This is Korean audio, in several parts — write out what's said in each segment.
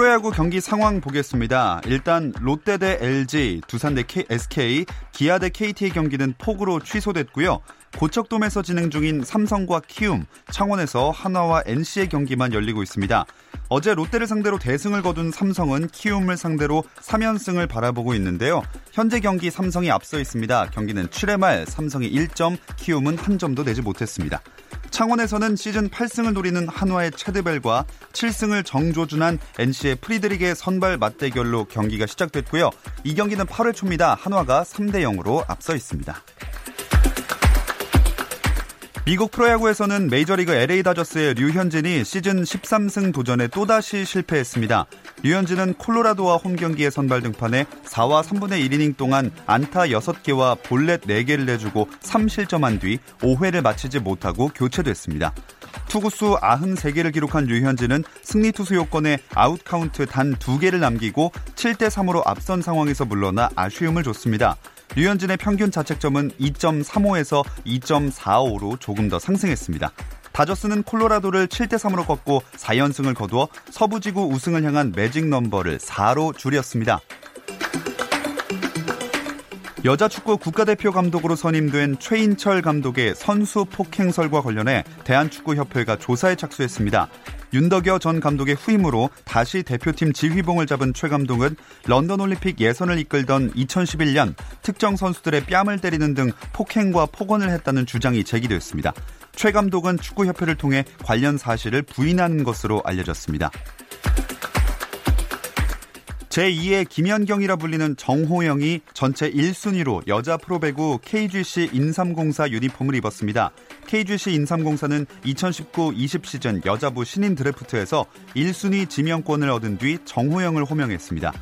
프로야구 경기 상황 보겠습니다. 일단 롯데 대 LG, 두산 대 SK, 기아 대 KT의 경기는 폭우로 취소됐고요. 고척돔에서 진행 중인 삼성과 키움, 창원에서 하나와 NC의 경기만 열리고 있습니다. 어제 롯데를 상대로 대승을 거둔 삼성은 키움을 상대로 3연승을 바라보고 있는데요. 현재 경기 삼성이 앞서 있습니다. 경기는 7회 말 삼성이 1점, 키움은 한 점도 내지 못했습니다. 창원에서는 시즌 8승을 노리는 한화의 체드벨과 7승을 정조준한 NC의 프리드릭의 선발 맞대결로 경기가 시작됐고요. 이 경기는 8월 초입니다. 한화가 3대 0으로 앞서 있습니다. 미국 프로야구에서는 메이저리그 LA 다저스의 류현진이 시즌 13승 도전에 또다시 실패했습니다. 류현진은 콜로라도와 홈 경기에 선발 등판해 4와 3분의 1이닝 동안 안타 6개와 볼넷 4개를 내주고 3실점한 뒤 5회를 마치지 못하고 교체됐습니다. 투구수 93개를 기록한 류현진은 승리 투수 요건에 아웃 카운트 단 2개를 남기고 7대 3으로 앞선 상황에서 물러나 아쉬움을 줬습니다. 류현진의 평균 자책점은 2.35에서 2.45로 조금 더 상승했습니다. 다저스는 콜로라도를 7대 3으로 꺾고 4연승을 거두어 서부지구 우승을 향한 매직 넘버를 4로 줄였습니다. 여자 축구 국가대표 감독으로 선임된 최인철 감독의 선수 폭행설과 관련해 대한축구협회가 조사에 착수했습니다. 윤덕여 전 감독의 후임으로 다시 대표팀 지휘봉을 잡은 최 감독은 런던 올림픽 예선을 이끌던 2011년 특정 선수들의 뺨을 때리는 등 폭행과 폭언을 했다는 주장이 제기되었습니다. 최 감독은 축구협회를 통해 관련 사실을 부인한 것으로 알려졌습니다. 제2의 김연경이라 불리는 정호영이 전체 1순위로 여자 프로배구 KGC 인삼공사 유니폼을 입었습니다. KGC 인삼공사는 2019-20 시즌 여자부 신인 드래프트에서 1순위 지명권을 얻은 뒤 정호영을 호명했습니다.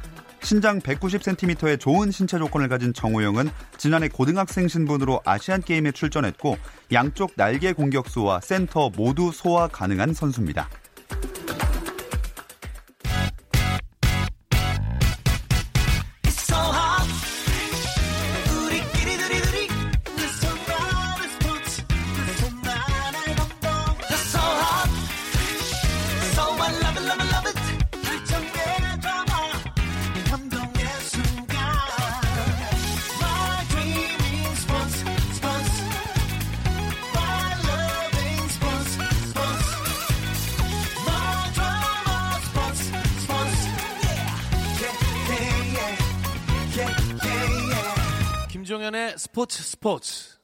신장 190cm의 좋은 신체 조건을 가진 정호영은 지난해 고등학생 신분으로 아시안 게임에 출전했고 양쪽 날개 공격수와 센터 모두 소화 가능한 선수입니다. 김종현의 스포츠 스포츠.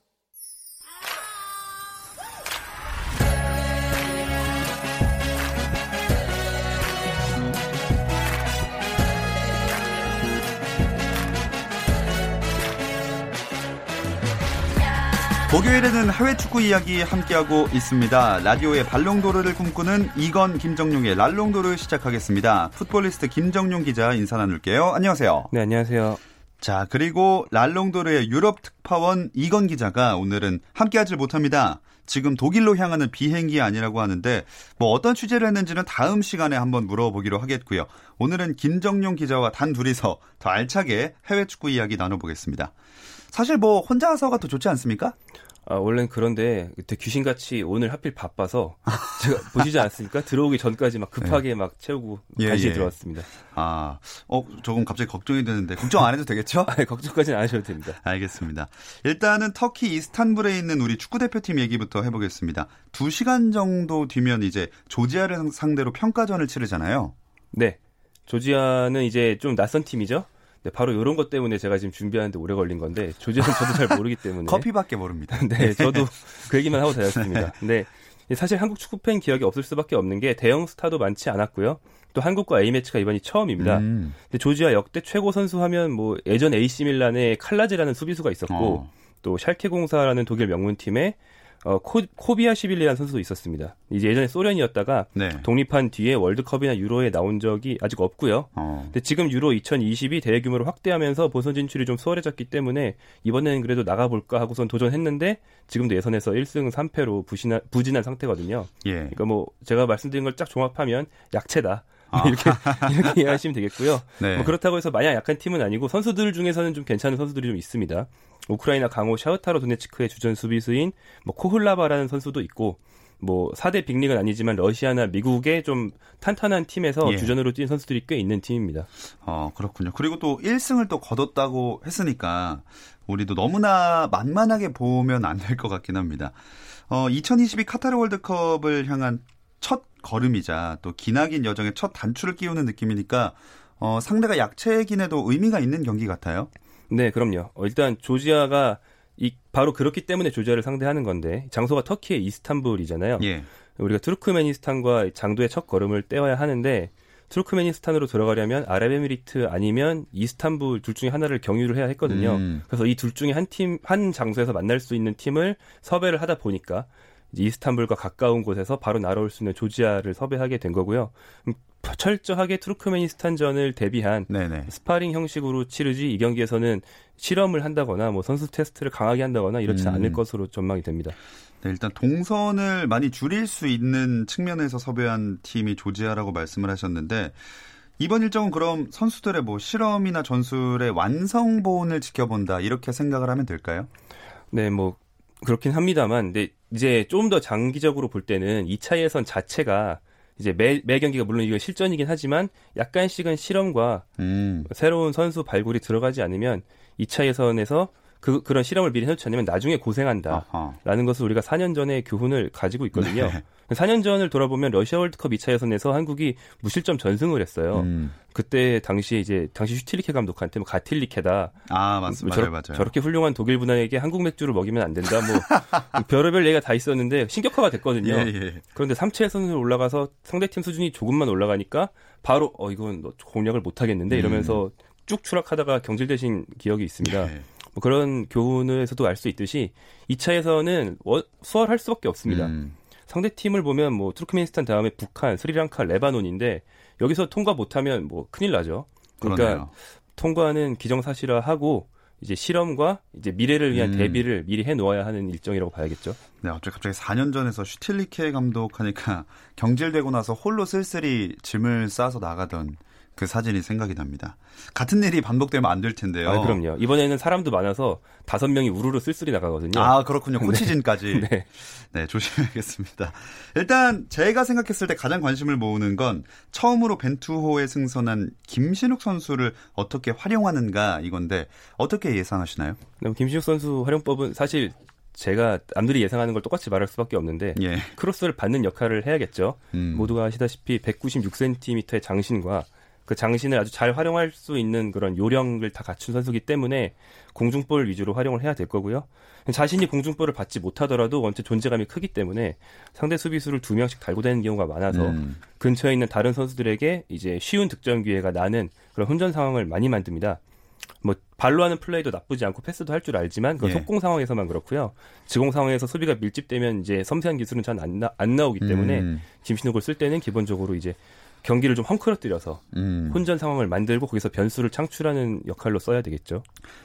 목요일에는 해외 축구 이야기 함께하고 있습니다. 라디오의 발롱도르를 꿈꾸는 이건 김정용의 랄롱도르 시작하겠습니다. 풋볼리스트 김정용 기자 인사 나눌게요. 안녕하세요. 네, 안녕하세요. 자, 그리고 랄롱도르의 유럽 특파원 이건 기자가 오늘은 함께하지 못합니다. 지금 독일로 향하는 비행기 아니라고 하는데 뭐 어떤 취재를 했는지는 다음 시간에 한번 물어보기로 하겠고요. 오늘은 김정용 기자와 단 둘이서 더 알차게 해외 축구 이야기 나눠보겠습니다. 사실 뭐 혼자서가 더 좋지 않습니까? 아, 원래는 그런데 그때 귀신같이 오늘 하필 바빠서 제가 보시지 않았으니까 들어오기 전까지 막 급하게 네. 막 채우고 예, 간신히 예. 들어왔습니다. 아, 어, 조금 갑자기 걱정이 되는데 걱정 안 해도 되겠죠? 아, 걱정까지는 안 하셔도 됩니다. 알겠습니다. 일단은 터키 이스탄불에 있는 우리 축구 대표팀 얘기부터 해보겠습니다. 2 시간 정도 뒤면 이제 조지아를 상대로 평가전을 치르잖아요. 네. 조지아는 이제 좀 낯선 팀이죠. 네, 바로 이런 것 때문에 제가 지금 준비하는데 오래 걸린 건데 조지는 저도 잘 모르기 때문에 커피밖에 모릅니다. 네, 저도 그 얘기만 하고 다녔습니다. 네, 사실 한국 축구 팬 기억이 없을 수밖에 없는 게 대형 스타도 많지 않았고요. 또 한국과 A 매치가 이번이 처음입니다. 음. 근데 조지아 역대 최고 선수 하면 뭐 예전 AC 밀란의 칼라제라는 수비수가 있었고 어. 또 샬케 공사라는 독일 명문팀에 어, 코, 비아시빌리라는 선수도 있었습니다. 이제 예전에 소련이었다가 네. 독립한 뒤에 월드컵이나 유로에 나온 적이 아직 없고요. 어. 근데 지금 유로 2020이 대규모로 확대하면서 본선 진출이 좀 수월해졌기 때문에 이번에는 그래도 나가볼까 하고선 도전했는데 지금도 예선에서 1승 3패로 부진한, 부진한 상태거든요. 예. 그러니까 뭐 제가 말씀드린 걸 쫙 종합하면 약체다. 아. 이렇게 이렇게 이해하시면 되겠고요. 네. 뭐 그렇다고 해서 마냥 약한 팀은 아니고 선수들 중에서는 좀 괜찮은 선수들이 좀 있습니다. 우크라이나 강호 샤우타로 도네츠크의 주전 수비수인 뭐 코훌라바라는 선수도 있고 뭐 4대 빅리그는 아니지만 러시아나 미국의 좀 탄탄한 팀에서 예. 주전으로 뛴 선수들이 꽤 있는 팀입니다. 어, 그렇군요. 그리고 또 1승을 또 거뒀다고 했으니까 우리도 너무나 만만하게 보면 안 될 것 같긴 합니다. 어, 2022 카타르 월드컵을 향한 첫 걸음이자 또 기나긴 여정의 첫 단추를 끼우는 느낌이니까 어, 상대가 약체긴 해도 의미가 있는 경기 같아요. 네, 그럼요. 어, 일단 조지아가 이 바로 그렇기 때문에 조지아를 상대하는 건데 장소가 터키의 이스탄불이잖아요. 예. 우리가 투르크메니스탄과 장도의 첫 걸음을 떼어야 하는데 투르크메니스탄으로 들어가려면 아랍에미리트 아니면 이스탄불 둘 중에 하나를 경유를 해야 했거든요. 음. 그래서 이 둘 중에 한 팀, 한 장소에서 만날 수 있는 팀을 섭외를 하다 보니까 이스탄불과 가까운 곳에서 바로 날아올 수 있는 조지아를 섭외하게 된 거고요. 음, 철저하게 투르크메니스탄전을 대비한 네네. 스파링 형식으로 치르지 이 경기에서는 실험을 한다거나 뭐 선수 테스트를 강하게 한다거나 이렇지 음. 않을 것으로 전망이 됩니다. 네, 일단 동선을 많이 줄일 수 있는 측면에서 섭외한 팀이 조지아라고 말씀을 하셨는데 이번 일정은 그럼 선수들의 뭐 실험이나 전술의 완성본을 지켜본다 이렇게 생각을 하면 될까요? 네, 뭐 그렇긴 합니다만, 근데 이제 좀 더 장기적으로 볼 때는 2차 예선 자체가 이제 매, 매 경기가 물론 이거 실전이긴 하지만 약간씩은 실험과 음. 새로운 선수 발굴이 들어가지 않으면 2차 예선에서 그, 그런 실험을 미리 해놓지 않으면 나중에 고생한다라는 아하. 것을 우리가 4년 전에 교훈을 가지고 있거든요. 네. 4년 전을 돌아보면 러시아 월드컵 2차 예선에서 한국이 무실점 전승을 했어요. 음. 그때 당시에 이제 당시 슈틸리케 감독한테 뭐 가틸리케다. 아 맞습니다. 맞아요, 맞아요. 저렇게 훌륭한 독일 분에게 한국 맥주를 먹이면 안 된다. 뭐 별의별 얘기가 다 있었는데 신격화가 됐거든요. 예, 예. 그런데 3차 예선으로 올라가서 상대팀 수준이 조금만 올라가니까 바로 어 이건 공략을 못 하겠는데 이러면서 음. 쭉 추락하다가 경질되신 기억이 있습니다. 예. 뭐 그런 교훈에서도 알 수 있듯이 2차에서는 수월할 수밖에 없습니다. 음. 상대 팀을 보면 뭐 투르크메니스탄 다음에 북한, 스리랑카, 레바논인데 여기서 통과 못하면 뭐 큰일 나죠. 그러니까 그러네요. 통과는 기정사실화하고 이제 실험과 이제 미래를 위한 음. 대비를 미리 해 놓아야 하는 일정이라고 봐야겠죠. 네, 어째 갑자기 4년 전에서 슈틸리케 감독하니까 경질되고 나서 홀로 쓸쓸히 짐을 싸서 나가던 그 사진이 생각이 납니다. 같은 일이 반복되면 안 될 텐데요. 아, 그럼요. 이번에는 사람도 많아서 다섯 명이 우르르 쓸쓸히 나가거든요. 아, 그렇군요. 코치진까지. 네. 네. 네, 조심해야겠습니다. 일단 제가 생각했을 때 가장 관심을 모으는 건 처음으로 벤투호에 승선한 김신욱 선수를 어떻게 활용하는가 이건데 어떻게 예상하시나요? 네, 김신욱 선수 활용법은 사실 제가 남들이 예상하는 걸 똑같이 말할 수밖에 없는데 예. 크로스를 받는 역할을 해야겠죠. 음. 모두가 아시다시피 196cm의 장신과 그 장신을 아주 잘 활용할 수 있는 그런 요령을 다 갖춘 선수기 때문에 공중볼 위주로 활용을 해야 될 거고요. 자신이 공중볼을 받지 못하더라도 원체 존재감이 크기 때문에 상대 수비수를 두 명씩 달고 다니는 경우가 많아서 음. 근처에 있는 다른 선수들에게 이제 쉬운 득점 기회가 나는 그런 혼전 상황을 많이 만듭니다. 뭐 발로 하는 플레이도 나쁘지 않고 패스도 할 줄 알지만 그 예. 속공 상황에서만 그렇고요. 지공 상황에서 수비가 밀집되면 이제 섬세한 기술은 잘 안 안 나오기 때문에 음. 김신욱을 쓸 때는 기본적으로 이제 경기를 좀 헝클어뜨려서 음. 혼전 상황을 만들고 거기서 변수를 창출하는 역할로 써야 되겠죠.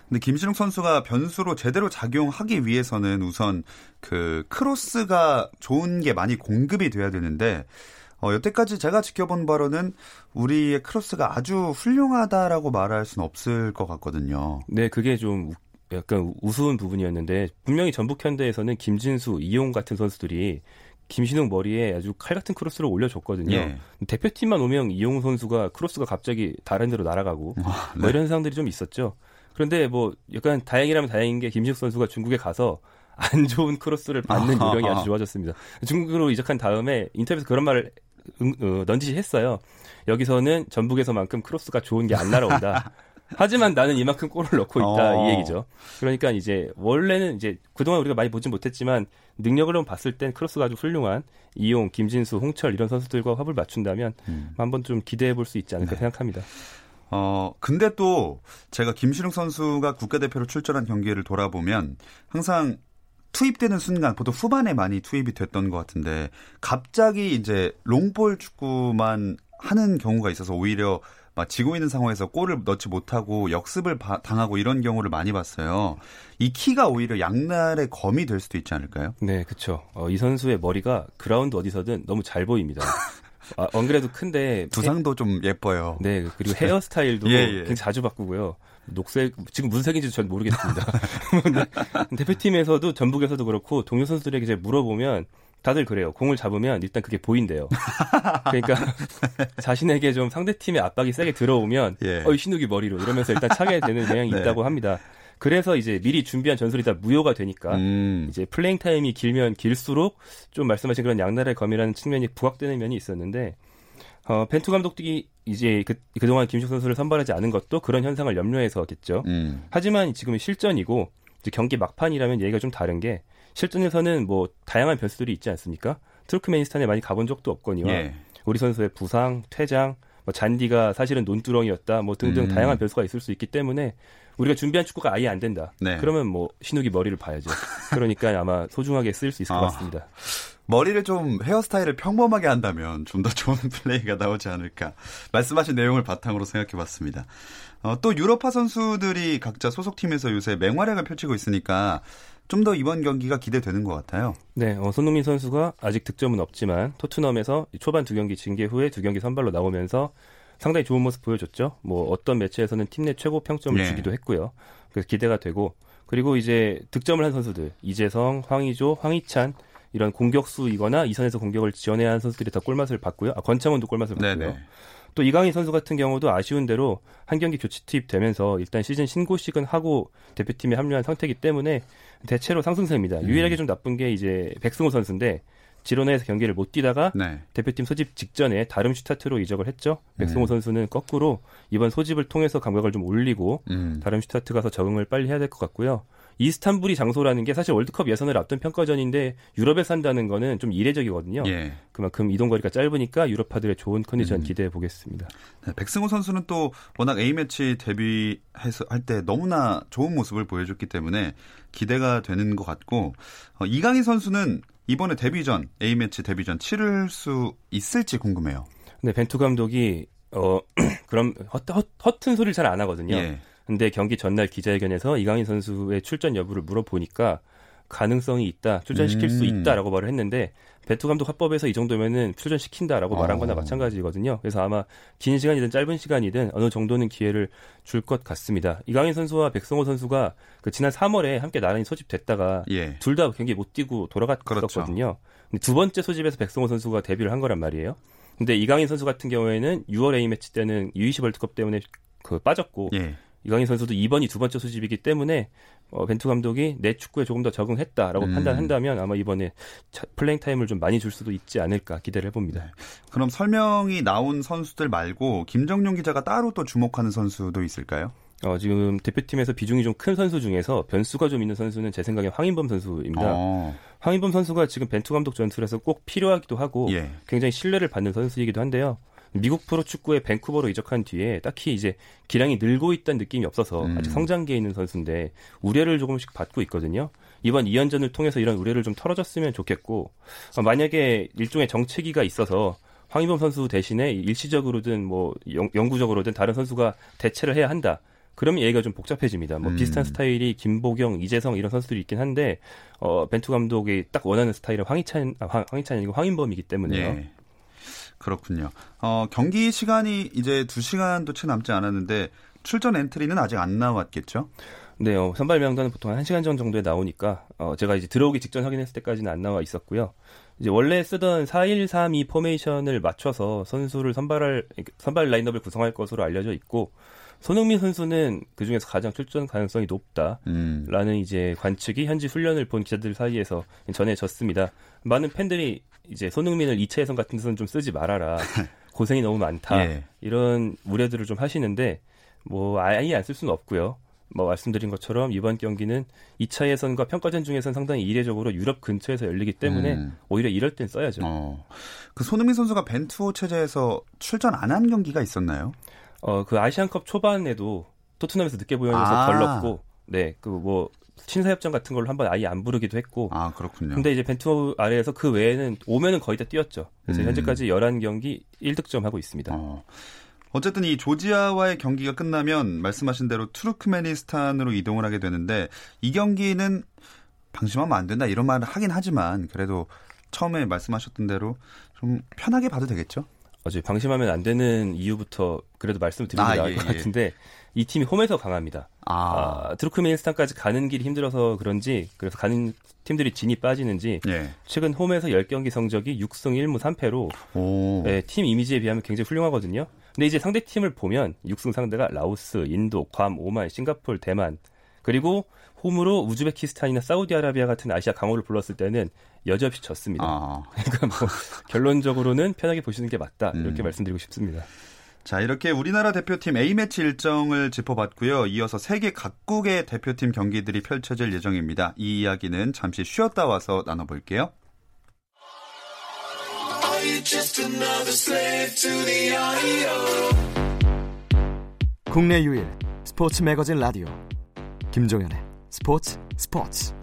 근데 김신욱 선수가 변수로 제대로 작용하기 위해서는 우선 그 크로스가 좋은 게 많이 공급이 돼야 되는데 어, 여태까지 제가 지켜본 바로는 우리의 크로스가 아주 훌륭하다라고 말할 수는 없을 것 같거든요. 네, 그게 좀 약간 우스운 부분이었는데 분명히 전북 현대에서는 김진수, 이용 같은 선수들이 김신욱 머리에 아주 칼 같은 크로스를 올려줬거든요. 예. 대표팀만 오면 이용 선수가 크로스가 갑자기 다른 데로 날아가고 아, 네. 뭐 이런 상황들이 좀 있었죠. 그런데 뭐 약간 다행이라면 다행인 게 김신욱 선수가 중국에 가서 안 좋은 크로스를 받는 요령이 아주 좋아졌습니다. 중국으로 이적한 다음에 인터뷰에서 그런 말을 응, 어, 넌지시 했어요. 여기서는 전북에서만큼 크로스가 좋은 게 안 날아온다. 하지만 나는 이만큼 골을 넣고 있다 어. 이 얘기죠. 그러니까 이제 원래는 이제 그동안 우리가 많이 보진 못했지만 능력으로 봤을 땐 크로스가 아주 훌륭한 이용, 김진수, 홍철 이런 선수들과 합을 맞춘다면 음. 한번 좀 기대해 볼 수 있지 않을까 네. 생각합니다. 어, 근데 또 제가 김신욱 선수가 국가대표로 출전한 경기를 돌아보면 항상 투입되는 순간 보통 후반에 많이 투입이 됐던 것 같은데 갑자기 이제 롱볼 축구만 하는 경우가 있어서 오히려 막 지고 있는 상황에서 골을 넣지 못하고 역습을 바, 당하고 이런 경우를 많이 봤어요. 이 키가 오히려 양날의 검이 될 수도 있지 않을까요? 네, 그렇죠. 어, 이 선수의 머리가 그라운드 어디서든 너무 잘 보입니다. 아, 안 그래도 큰데 두상도 좀 예뻐요. 네, 그리고 헤어스타일도 예, 예. 굉장히 자주 바꾸고요. 녹색 지금 무슨 색인지 전 모르겠습니다. 대표팀에서도 전북에서도 그렇고 동료 선수들에게 이제 물어보면 다들 그래요. 공을 잡으면 일단 그게 보인대요. 그러니까 자신에게 좀 상대 팀의 압박이 세게 들어오면 예. 어이 신욱이 머리로 이러면서 일단 차게 되는 경향이 네. 있다고 합니다. 그래서 이제 미리 준비한 전술이 다 무효가 되니까 음. 이제 플레잉 타임이 길면 길수록 좀 말씀하신 그런 양날의 검이라는 측면이 부각되는 면이 있었는데 어, 벤투 감독이 이제 그, 그동안 김식 선수를 선발하지 않은 것도 그런 현상을 염려해서겠죠. 음. 하지만 지금은 실전이고 이제 경기 막판이라면 얘기가 좀 다른 게 실전에서는 뭐 다양한 변수들이 있지 않습니까? 투르크메니스탄에 많이 가본 적도 없거니와 예. 우리 선수의 부상, 퇴장, 뭐 잔디가 사실은 논두렁이었다, 뭐 등등 음. 다양한 변수가 있을 수 있기 때문에 우리가 준비한 축구가 아예 안 된다. 네. 그러면 뭐 신욱이 머리를 봐야죠. 그러니까 아마 소중하게 쓸수 있을 것 아. 같습니다. 머리를 좀 헤어스타일을 평범하게 한다면 좀 더 좋은 플레이가 나오지 않을까. 말씀하신 내용을 바탕으로 생각해 봤습니다. 어, 또 유럽파 선수들이 각자 소속팀에서 요새 맹활약을 펼치고 있으니까 좀 더 이번 경기가 기대되는 것 같아요. 네, 어, 손흥민 선수가 아직 득점은 없지만 토트넘에서 초반 두 경기 징계 후에 두 경기 선발로 나오면서 상당히 좋은 모습 보여줬죠. 뭐 어떤 매체에서는 팀 내 최고 평점을 네. 주기도 했고요. 그래서 기대가 되고 그리고 이제 득점을 한 선수들 이재성, 황희조, 황희찬 이런 공격수이거나 이선에서 공격을 지원해야 하는 선수들이 더 골맛을 봤고요. 아, 권창훈도 골맛을 봤고요. 또 이강인 선수 같은 경우도 아쉬운 대로 한 경기 교체 투입되면서 일단 시즌 신고식은 하고 대표팀에 합류한 상태이기 때문에 대체로 상승세입니다. 음. 유일하게 좀 나쁜 게 이제 백승호 선수인데 지로나에서 경기를 못 뛰다가 네. 대표팀 소집 직전에 다른 슈타트로 이적을 했죠. 백승호 음. 선수는 거꾸로 이번 소집을 통해서 감각을 좀 올리고 음. 다름슈타트 가서 적응을 빨리 해야 될 것 같고요. 이스탄불이 장소라는 게 사실 월드컵 예선을 앞둔 평가전인데 유럽에 산다는 거는 좀 이례적이거든요. 예. 그만큼 이동 거리가 짧으니까 유럽파들의 좋은 컨디션 음. 기대해 보겠습니다. 네, 백승호 선수는 또 워낙 A 매치 데뷔해서 할 때 너무나 좋은 모습을 보여줬기 때문에 기대가 되는 것 같고 어, 이강인 선수는 이번에 데뷔 전 A 매치 데뷔 전 치를 수 있을지 궁금해요. 네, 벤투 감독이 어 그럼 허, 허, 허튼 소리를 잘 안 하거든요. 예. 근데 경기 전날 기자회견에서 이강인 선수의 출전 여부를 물어보니까 가능성이 있다, 출전시킬 음. 수 있다라고 말을 했는데 배투 감독 합법에서 이 정도면은 출전시킨다라고 어. 말한 거나 마찬가지거든요. 그래서 아마 긴 시간이든 짧은 시간이든 어느 정도는 기회를 줄 것 같습니다. 이강인 선수와 백성호 선수가 그 지난 3월에 함께 나란히 소집됐다가 예. 둘다 경기 못 뛰고 돌아갔었거든요. 그렇죠. 근데 두 번째 소집에서 백승호 선수가 데뷔를 한 거란 말이에요. 근데 이강인 선수 같은 경우에는 6월 A 매치 때는 U20 월드컵 때문에 그 빠졌고 예. 이강인 선수도 이번이 두 번째 소집이기 때문에 어, 벤투 감독이 내 축구에 조금 더 적응했다라고 음. 판단한다면 아마 이번에 playing time을 좀 많이 줄 수도 있지 않을까 기대를 해봅니다. 네. 그럼 설명이 나온 선수들 말고 김정용 기자가 따로 또 주목하는 선수도 있을까요? 어, 지금 대표팀에서 비중이 좀 큰 선수 중에서 변수가 좀 있는 선수는 제 생각에 황인범 선수입니다. 어. 황인범 선수가 지금 벤투 감독 전술에서 꼭 필요하기도 하고 예. 굉장히 신뢰를 받는 선수이기도 한데요. 미국 프로축구의 밴쿠버로 이적한 뒤에 딱히 이제 기량이 늘고 있다는 느낌이 없어서 음. 아직 성장기에 있는 선수인데 우려를 조금씩 받고 있거든요. 이번 2연전을 통해서 이런 우려를 좀 털어줬으면 좋겠고 어, 만약에 일종의 정체기가 있어서 황희범 선수 대신에 일시적으로든 뭐 영, 구적으로든 다른 선수가 대체를 해야 한다. 그러면 얘기가 좀 복잡해집니다. 뭐 음. 비슷한 스타일이 김보경, 이재성 이런 선수들이 있긴 한데 어 벤투 감독이 딱 원하는 스타일은 황희찬, 아, 황, 황희찬이 아니고 황인범이기 때문에요. 예. 그렇군요. 어, 경기 시간이 이제 2시간도 채 남지 않았는데 출전 엔트리는 아직 안 나왔겠죠? 네, 어, 선발 명단은 보통 1시간 전 정도에 나오니까 어, 제가 이제 들어오기 직전 확인했을 때까지는 안 나와 있었고요. 이제 원래 쓰던 4-1-3-2 포메이션을 맞춰서 선수를 선발할 선발 라인업을 구성할 것으로 알려져 있고 손흥민 선수는 그 중에서 가장 출전 가능성이 높다라는 음. 이제 관측이 현지 훈련을 본 기자들 사이에서 전해졌습니다. 많은 팬들이 이제 손흥민을 2차 예선 같은 데서는 좀 쓰지 말아라. 고생이 너무 많다. 예. 이런 우려들을 좀 하시는데 뭐 아예 안 쓸 수는 없고요. 뭐 말씀드린 것처럼 이번 경기는 2차 예선과 평가전 중에서는 상당히 이례적으로 유럽 근처에서 열리기 때문에 음. 오히려 이럴 땐 써야죠. 어. 그 손흥민 선수가 벤투호 체제에서 출전 안 한 경기가 있었나요? 어, 그 아시안컵 초반에도 토트넘에서 늦게 보여줘서 아. 걸렀고, 네, 그 뭐 신사협정 같은 걸로 한번 아예 안 부르기도 했고. 아, 그렇군요. 근데 이제 벤투 아래에서 그 외에는 오면은 거의 다 뛰었죠. 그래서 음. 현재까지 11경기 1득점 하고 있습니다. 어. 어쨌든 이 조지아와의 경기가 끝나면 말씀하신 대로 투르크메니스탄으로 이동을 하게 되는데 이 경기는 방심하면 안 된다 이런 말을 하긴 하지만 그래도 처음에 말씀하셨던 대로 좀 편하게 봐도 되겠죠? 어제 방심하면 안 되는 이유부터 그래도 말씀을 드리는 게 아, 나을 예, 것 예. 같은데 이 팀이 홈에서 강합니다. 아. 아, 트루크메니스탄까지 가는 길이 힘들어서 그런지 그래서 가는 팀들이 진이 빠지는지 예. 최근 홈에서 10경기 성적이 6승 1무 3패로 예, 팀 이미지에 비하면 굉장히 훌륭하거든요. 근데 이제 상대 팀을 보면 6승 상대가 라오스, 인도, 괌, 오만, 싱가폴, 대만 그리고 홈으로 우즈베키스탄이나 사우디아라비아 같은 아시아 강호를 불렀을 때는 여지없이 졌습니다. 아. 그러니까 뭐 결론적으로는 편하게 보시는 게 맞다 이렇게 음. 말씀드리고 싶습니다. 자, 이렇게 우리나라 대표팀 A매치 일정을 짚어봤고요. 이어서 세계 각국의 대표팀 경기들이 펼쳐질 예정입니다. 이 이야기는 잠시 쉬었다 와서 나눠볼게요. 국내 유일 스포츠 매거진 라디오 김종현의 스포츠 스포츠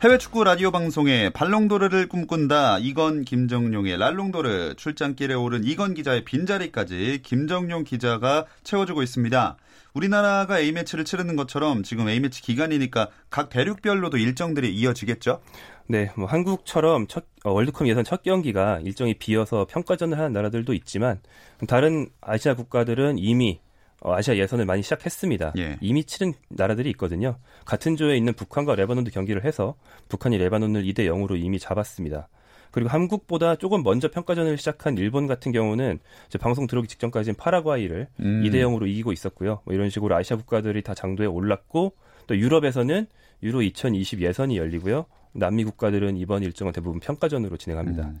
해외 축구 라디오 방송에 발롱도르를 꿈꾼다 이건 김정용의 랄롱도르 출장길에 오른 이건 기자의 빈자리까지 김정용 기자가 채워주고 있습니다. 우리나라가 A매치를 치르는 것처럼 지금 A매치 기간이니까 각 대륙별로도 일정들이 이어지겠죠? 네, 뭐 한국처럼 첫 어, 월드컵 예선 첫 경기가 일정이 비어서 평가전을 하는 나라들도 있지만 다른 아시아 국가들은 이미 어, 아시아 예선을 많이 시작했습니다. 예. 이미 치른 나라들이 있거든요. 같은 조에 있는 북한과 레바논도 경기를 해서 북한이 레바논을 2대 0으로 이미 잡았습니다. 그리고 한국보다 조금 먼저 평가전을 시작한 일본 같은 경우는 방송 들어오기 직전까지는 파라과이를 음. 2대 0으로 이기고 있었고요. 뭐 이런 식으로 아시아 국가들이 다 장도에 올랐고 또 유럽에서는 유로 2020 예선이 열리고요. 남미 국가들은 이번 일정은 대부분 평가전으로 진행합니다. 음.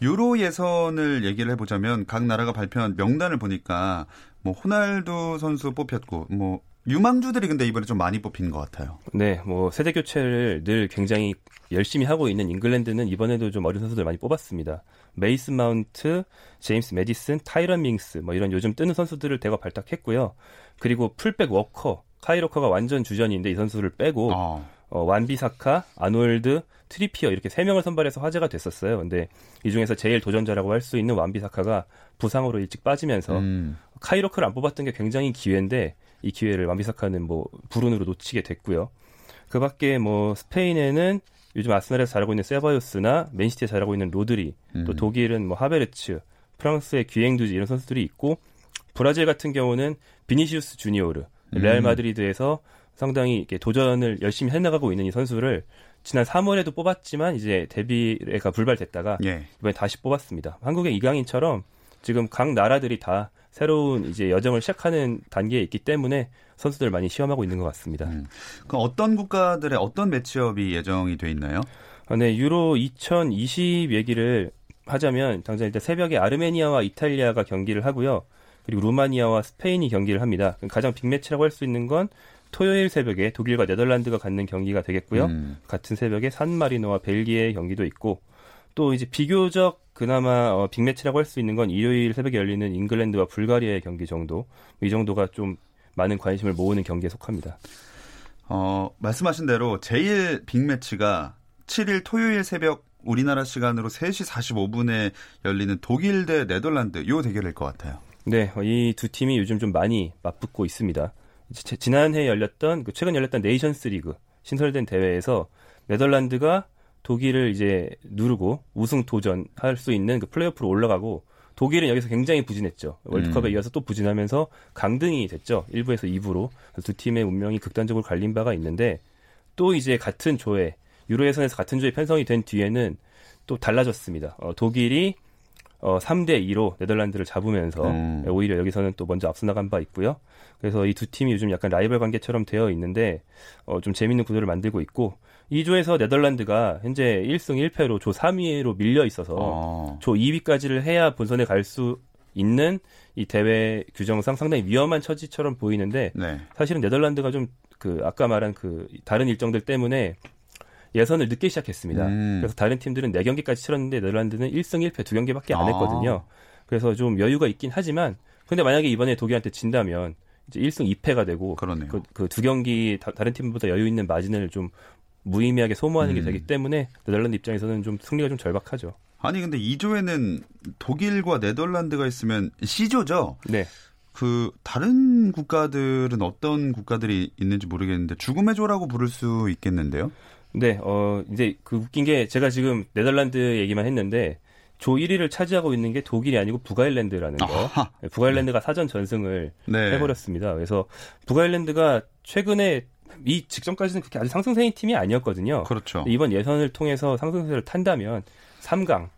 유로 예선을 얘기를 해보자면 각 나라가 발표한 명단을 보니까 뭐 호날두 선수 뽑혔고 뭐 유망주들이 근데 이번에 좀 많이 뽑힌 것 같아요. 네, 뭐 세대 교체를 늘 굉장히 열심히 하고 있는 잉글랜드는 이번에도 좀 어린 선수들 많이 뽑았습니다. 메이슨 마운트, 제임스 메디슨, 타이런 밍스 뭐 이런 요즘 뜨는 선수들을 대거 발탁했고요. 그리고 풀백 워커, 카일 워커가 완전 주전인데 이 선수를 빼고 어. 어, 완비사카, 아놀드, 트리피어 이렇게 세 명을 선발해서 화제가 됐었어요. 근데 이 중에서 제일 도전자라고 할 수 있는 완비사카가 부상으로 일찍 빠지면서 음. 카일 워커를 안 뽑았던 게 굉장히 기회인데 이 기회를 완비사카는 뭐 불운으로 놓치게 됐고요. 그 밖에 뭐 스페인에는 요즘 아스날에서 잘하고 있는 세바요스나 맨시티에 잘하고 있는 로드리, 음. 또 독일은 뭐 하베르츠, 프랑스의 귀앵두지 이런 선수들이 있고 브라질 같은 경우는 비니시우스 주니오르, 음. 레알 마드리드에서 상당히 이렇게 도전을 열심히 해나가고 있는 이 선수를 지난 3월에도 뽑았지만 이제 데뷔가 불발됐다가 예. 이번에 다시 뽑았습니다. 한국의 이강인처럼 지금 각 나라들이 다 새로운 이제 여정을 시작하는 단계에 있기 때문에 선수들 많이 시험하고 있는 것 같습니다. 음. 그럼 어떤 국가들의 어떤 매치업이 예정이 돼 있나요? 아, 네, 유로 2020 얘기를 하자면 당장 일단 새벽에 아르메니아와 이탈리아가 경기를 하고요. 그리고 루마니아와 스페인이 경기를 합니다. 가장 빅매치라고 할 수 있는 건 토요일 새벽에 독일과 네덜란드가 갖는 경기가 되겠고요. 음. 같은 새벽에 산마리노와 벨기에의 경기도 있고 또 이제 비교적 그나마 어, 빅매치라고 할 수 있는 건 일요일 새벽에 열리는 잉글랜드와 불가리아의 경기 정도 이 정도가 좀 많은 관심을 모으는 경기에 속합니다. 어, 말씀하신 대로 제일 빅매치가 7일 토요일 새벽 우리나라 시간으로 3시 45분에 열리는 독일 대 네덜란드 요 대결일 것 같아요. 네, 이 두 팀이 요즘 좀 많이 맞붙고 있습니다. 지난해 열렸던 그 최근 열렸던 네이션스 리그 신설된 대회에서 네덜란드가 독일을 이제 누르고 우승 도전할 수 있는 그 플레이오프로 올라가고 독일은 여기서 굉장히 부진했죠. 월드컵에 음. 이어서 또 부진하면서 강등이 됐죠. 1부에서 2부로. 두 팀의 운명이 극단적으로 갈린 바가 있는데 또 이제 같은 조에 유로 예선에서 같은 조에 편성이 된 뒤에는 또 달라졌습니다. 어, 독일이 어, 3대 2로 네덜란드를 잡으면서 음. 오히려 여기서는 또 먼저 앞서 나간 바 있고요. 그래서 이 두 팀이 요즘 약간 라이벌 관계처럼 되어 있는데 어, 좀 재밌는 구도를 만들고 있고 2조에서 네덜란드가 현재 1승 1패로 조 3위로 밀려 있어서 어. 조 2위까지를 해야 본선에 갈 수 있는 이 대회 규정상 상당히 위험한 처지처럼 보이는데 네. 사실은 네덜란드가 좀 그 아까 말한 그 다른 일정들 때문에 예선을 늦게 시작했습니다. 음. 그래서 다른 팀들은 4경기까지 치렀는데 네덜란드는 1승 1패 2경기밖에 안 아. 했거든요. 아. 그래서 좀 여유가 있긴 하지만 근데 만약에 이번에 독일한테 진다면 이제 1승 2패가 되고 그러네요. 그, 그두 경기 다, 른 팀보다 여유 있는 마진을 좀 무의미하게 소모하는 음. 게 되기 때문에 네덜란드 입장에서는 좀 승리가 좀 절박하죠. 아니 근데 2조에는 독일과 네덜란드가 있으면 C조죠. 네. 그 다른 국가들은 어떤 국가들이 있는지 모르겠는데 죽음의 조라고 부를 수 있겠는데요. 네, 어 이제 그 웃긴 게 제가 지금 네덜란드 얘기만 했는데 조 1위를 차지하고 있는 게 독일이 아니고 북아일랜드라는 거. 아하. 네, 북아일랜드가 네. 사전 전승을 네. 해버렸습니다. 그래서 북아일랜드가 최근에 이 직전까지는 그렇게 아주 상승세인 팀이 아니었거든요. 그렇죠. 이번 예선을 통해서 상승세를 탄다면 3강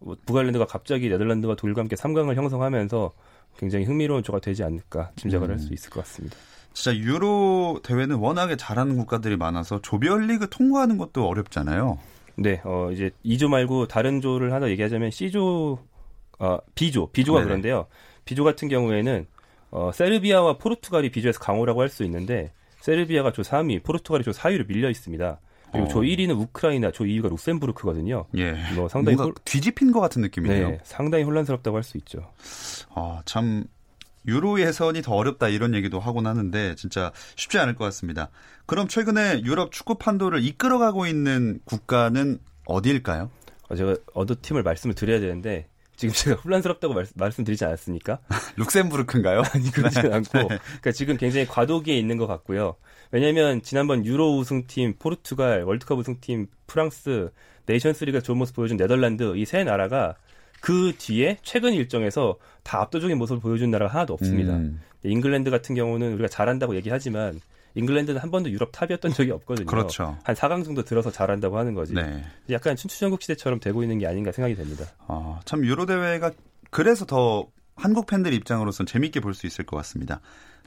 뭐 북아일랜드가 갑자기 네덜란드와 독일과 함께 3강을 형성하면서 굉장히 흥미로운 조가 되지 않을까 짐작을 음. 할수 있을 것 같습니다. 진짜 유로 대회는 워낙에 잘하는 국가들이 많아서 조별리그 통과하는 것도 어렵잖아요. 네, 어 이제 2조 말고 다른 조를 하나 얘기하자면 C조, 어 B조, B조가 네네. 그런데요. B조 같은 경우에는 어 세르비아와 포르투갈이 B조에서 강호라고 할 수 있는데 세르비아가 조 3위, 포르투갈이 조 4위로 밀려 있습니다. 그리고 어. 조 1위는 우크라이나, 조 2위가 루셈부르크거든요. 예. 뭐 상당히 홀... 뒤집힌 것 같은 느낌이네요. 네, 상당히 혼란스럽다고 할 수 있죠. 아, 참 유로 예선이 더 어렵다 이런 얘기도 하곤 하는데 진짜 쉽지 않을 것 같습니다. 그럼 최근에 유럽 축구 판도를 이끌어가고 있는 국가는 어디일까요? 어, 제가 어느 팀을 말씀을 드려야 되는데 지금 제가 혼란스럽다고 말, 씀드리지 않았습니까? 룩셈부르크인가요? 아니 그렇지 네. 않고 그러니까 지금 굉장히 과도기에 있는 것 같고요. 왜냐하면 지난번 유로 우승팀 포르투갈, 월드컵 우승팀 프랑스, 네이션스리가 좋은 모습 보여준 네덜란드 이 세 나라가 그 뒤에 최근 일정에서 다 압도적인 모습을 보여준 나라가 하나도 없습니다. 음. 잉글랜드 같은 경우는 우리가 잘한다고 얘기하지만 잉글랜드는 한 번도 유럽 탑이었던 적이 없거든요. 그렇죠. 한 4강 정도 들어서 잘한다고 하는 거지. 네. 약간 춘추전국 시대처럼 되고 있는 게 아닌가 생각이 됩니다. 아, 참 유로 대회가 그래서 더 한국 팬들 입장으로서는 재밌게 볼 수 있을 것 같습니다.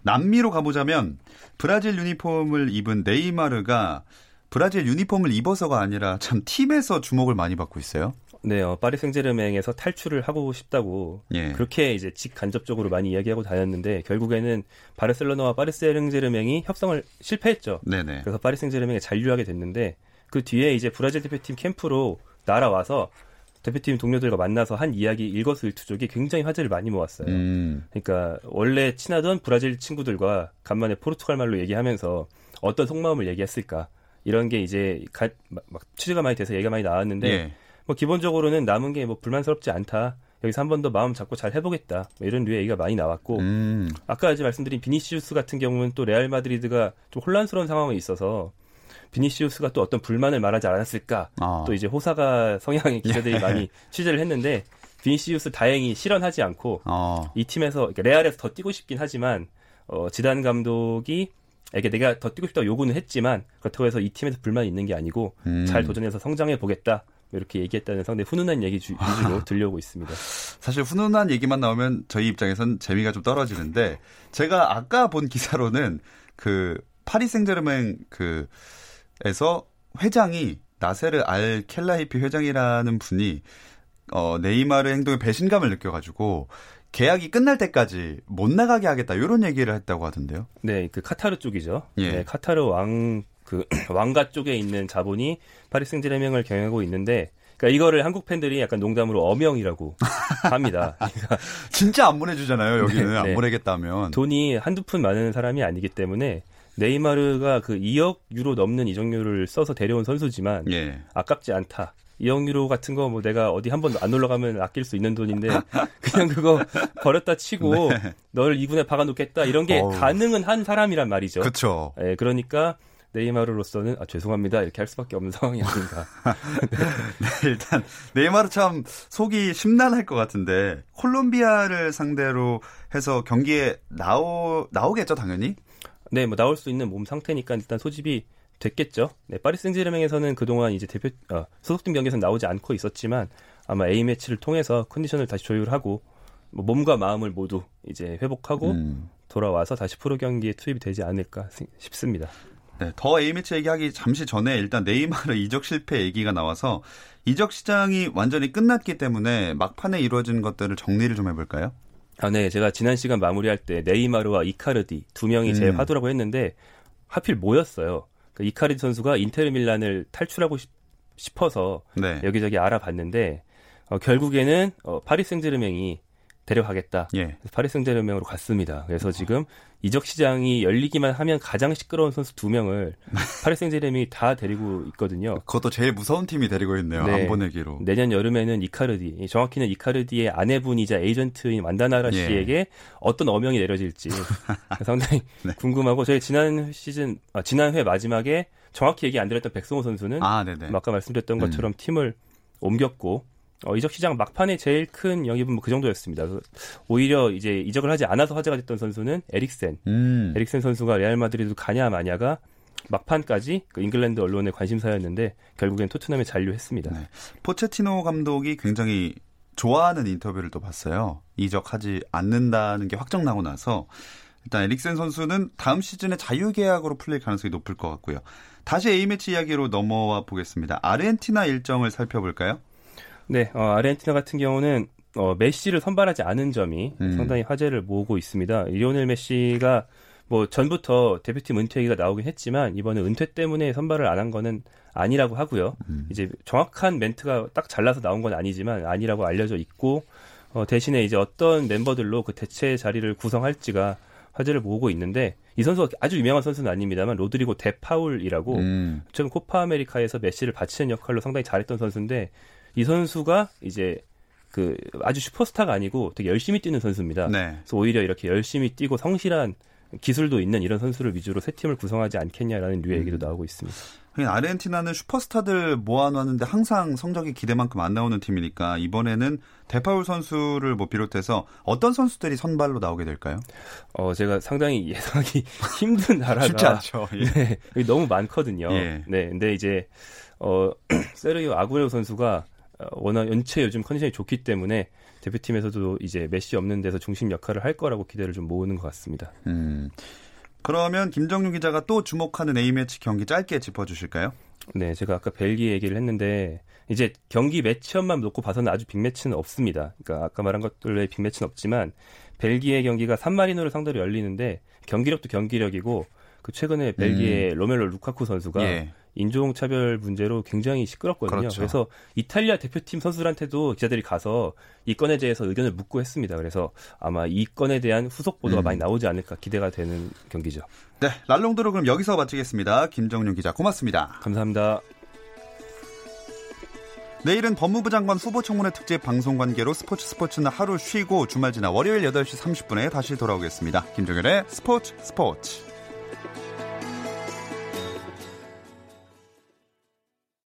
남미로 가보자면 브라질 유니폼을 입은 네이마르가 브라질 유니폼을 입어서가 아니라 참 팀에서 주목을 많이 받고 있어요. 네, 어, 파리 생제르맹에서 탈출을 하고 싶다고 예. 그렇게 이제 직간접적으로 많이 이야기하고 다녔는데 결국에는 바르셀로나와 파리 생제르맹이 협상을 실패했죠. 네네. 그래서 파리 생제르맹에 잔류하게 됐는데 그 뒤에 이제 브라질 대표팀 캠프로 날아와서 대표팀 동료들과 만나서 한 이야기 일거수일투족이 굉장히 화제를 많이 모았어요. 음. 그러니까 원래 친하던 브라질 친구들과 간만에 포르투갈 말로 얘기하면서 어떤 속마음을 얘기했을까 이런 게 이제 가, 막, 취재가 많이 돼서 얘기가 많이 나왔는데 예. 뭐 기본적으로는 남은 게 뭐 불만스럽지 않다. 여기서 한 번 더 마음 잡고 잘 해보겠다. 뭐 이런 류의 얘기가 많이 나왔고 음. 아까 이제 말씀드린 비니시우스 같은 경우는 또 레알 마드리드가 좀 혼란스러운 상황에 있어서 비니시우스가 또 어떤 불만을 말하지 않았을까. 아. 또 이제 호사가 성향의 기자들이 예. 많이 취재를 했는데 비니시우스 다행히 실언하지 않고 아. 이 팀에서 그러니까 레알에서 더 뛰고 싶긴 하지만 어, 지단 감독이 에게 내가 더 뛰고 싶다고 요구는 했지만 그렇다고 해서 이 팀에서 불만이 있는 게 아니고 음. 잘 도전해서 성장해 보겠다. 이렇게 얘기했다는 상당히 훈훈한 얘기 주, 위주로 들려오고 있습니다. 사실 훈훈한 얘기만 나오면 저희 입장에선 재미가 좀 떨어지는데 제가 아까 본 기사로는 그 파리 생제르맹 그에서 회장이 나세르 알 켈라이피 회장이라는 분이 어 네이마르 행동에 배신감을 느껴가지고 계약이 끝날 때까지 못 나가게 하겠다 이런 얘기를 했다고 하던데요. 네, 그 카타르 쪽이죠. 예. 네, 카타르 왕 그 왕가 쪽에 있는 자본이 파리 생제르맹을 경영하고 있는데 그러니까 이거를 한국 팬들이 약간 농담으로 어명이라고 합니다. 그러니까 진짜 안 보내주잖아요. 여기는 네, 안 네. 보내겠다면 돈이 한두 푼 많은 사람이 아니기 때문에 네이마르가 그 2억 유로 넘는 이적료를 써서 데려온 선수지만 예. 아깝지 않다. 2억 유로 같은 거 뭐 내가 어디 한 번 안 놀러 가면 아낄 수 있는 돈인데 그냥 그거 버렸다 치고 네. 널 이군에 박아놓겠다 이런 게 어우. 가능은 한 사람이란 말이죠. 그렇죠. 예, 그러니까 네이마르로서는 아, 죄송합니다 이렇게 할 수밖에 없는 상황이 아닌가. 네. 네, 일단 네이마르 참 속이 심란할 것 같은데 콜롬비아를 상대로 해서 경기에 나오 나오겠죠 당연히. 네, 뭐 나올 수 있는 몸 상태니까 일단 소집이 됐겠죠. 네, 파리 생제르맹에서는 그동안 이제 대표 어, 소속팀 경기에서 나오지 않고 있었지만 아마 A 매치를 통해서 컨디션을 다시 조율하고 뭐 몸과 마음을 모두 이제 회복하고 음. 돌아와서 다시 프로 경기에 투입이 되지 않을까 싶습니다. 네, 더 A매치 얘기하기 잠시 전에 일단 네이마르 이적 실패 얘기가 나와서 이적 시장이 완전히 끝났기 때문에 막판에 이루어진 것들을 정리를 좀 해볼까요? 아, 네. 제가 지난 시간 마무리할 때 네이마르와 이카르디 두 명이 제 음. 화두라고 했는데 하필 모였어요. 그 이카르디 선수가 인테르 밀란을 탈출하고 싶 어서 네. 여기저기 알아봤는데 어, 결국에는 어, 파리 생제르맹이 데려가겠다. 예. 파리 생제르맹으로 갔습니다. 그래서 지금 이적 시장이 열리기만 하면 가장 시끄러운 선수 두 명을 파리 생제르맹이 다 데리고 있거든요. 그것도 제일 무서운 팀이 데리고 있네요. 네. 안 보내기로. 내년 여름에는 이카르디, 정확히는 이카르디의 아내분이자 에이전트인 만다나라 예. 씨에게 예. 어떤 어명이 내려질지 상당히 네. 궁금하고 저희 지난 시즌 아, 지난 회 마지막에 정확히 얘기 안 드렸던 백승호 선수는 아, 아까 말씀드렸던 것처럼 음. 팀을 옮겼고 어, 이적 시장 막판에 제일 큰 영입은 뭐 그 정도였습니다. 오히려 이제 이적을 하지 않아서 화제가 됐던 선수는 에릭센. 음. 에릭센 선수가 레알 마드리드 가냐 마냐가 막판까지 그 잉글랜드 언론의 관심사였는데 결국엔 토트넘에 잔류했습니다. 네. 포체티노 감독이 굉장히 좋아하는 인터뷰를 또 봤어요. 이적하지 않는다는 게 확정 나고 나서 일단 에릭센 선수는 다음 시즌에 자유계약으로 풀릴 가능성이 높을 것 같고요. 다시 A매치 이야기로 넘어와 보겠습니다. 아르헨티나 일정을 살펴볼까요? 네, 어, 아르헨티나 같은 경우는 어, 메시를 선발하지 않은 점이 음. 상당히 화제를 모으고 있습니다. 리오넬 메시가 뭐 전부터 대표팀 은퇴 얘기가 나오긴 했지만 이번에 은퇴 때문에 선발을 안 한 거는 아니라고 하고요. 음. 이제 정확한 멘트가 딱 잘라서 나온 건 아니지만 아니라고 알려져 있고 어, 대신에 이제 어떤 멤버들로 그 대체 자리를 구성할지가 화제를 모으고 있는데 이 선수가 아주 유명한 선수는 아닙니다만 로드리고 데파울이라고 음. 최근 코파 아메리카에서 메시를 바치는 역할로 상당히 잘했던 선수인데 이 선수가 이제 그 아주 슈퍼스타가 아니고 되게 열심히 뛰는 선수입니다. 네. 그래서 오히려 이렇게 열심히 뛰고 성실한 기술도 있는 이런 선수를 위주로 새 팀을 구성하지 않겠냐라는 류의 음. 얘기도 나오고 있습니다. 아르헨티나는 슈퍼스타들 모아놨는데 항상 성적이 기대만큼 안 나오는 팀이니까 이번에는 데파울 선수를 뭐 비롯해서 어떤 선수들이 선발로 나오게 될까요? 어 제가 상당히 예상하기 힘든 나라가 쉽지 않죠. 예. 네, 너무 많거든요. 예. 네, 근데 이제 어 세르기오 아구레오 선수가 어, 워낙 연체 요즘 컨디션이 좋기 때문에 대표팀에서도 이제 메시 없는 데서 중심 역할을 할 거라고 기대를 좀 모으는 것 같습니다. 음. 그러면 김정유 기자가 또 주목하는 A매치 경기 짧게 짚어주실까요? 네, 제가 아까 벨기에 얘기를 했는데 이제 경기 매치업만 놓고 봐서는 아주 빅매치는 없습니다. 그러니까 아까 말한 것들의 빅매치는 없지만 벨기에 경기가 산마리노를 상대로 열리는데 경기력도 경기력이고 그 최근에 벨기에 음. 로멜로 루카쿠 선수가 예. 인종차별 문제로 굉장히 시끄럽거든요. 그렇죠. 그래서 이탈리아 대표팀 선수들한테도 기자들이 가서 이 건에 대해서 의견을 묻고 했습니다. 그래서 아마 이 건에 대한 후속 보도가 음. 많이 나오지 않을까 기대가 되는 경기죠. 네, 랄롱드로 그럼 여기서 마치겠습니다. 김정윤 기자 고맙습니다. 감사합니다. 내일은 법무부 장관 후보 청문회 특집 방송 관계로 스포츠 스포츠는 하루 쉬고 주말 지나 월요일 8시 30분에 다시 돌아오겠습니다. 김정현의 스포츠 스포츠.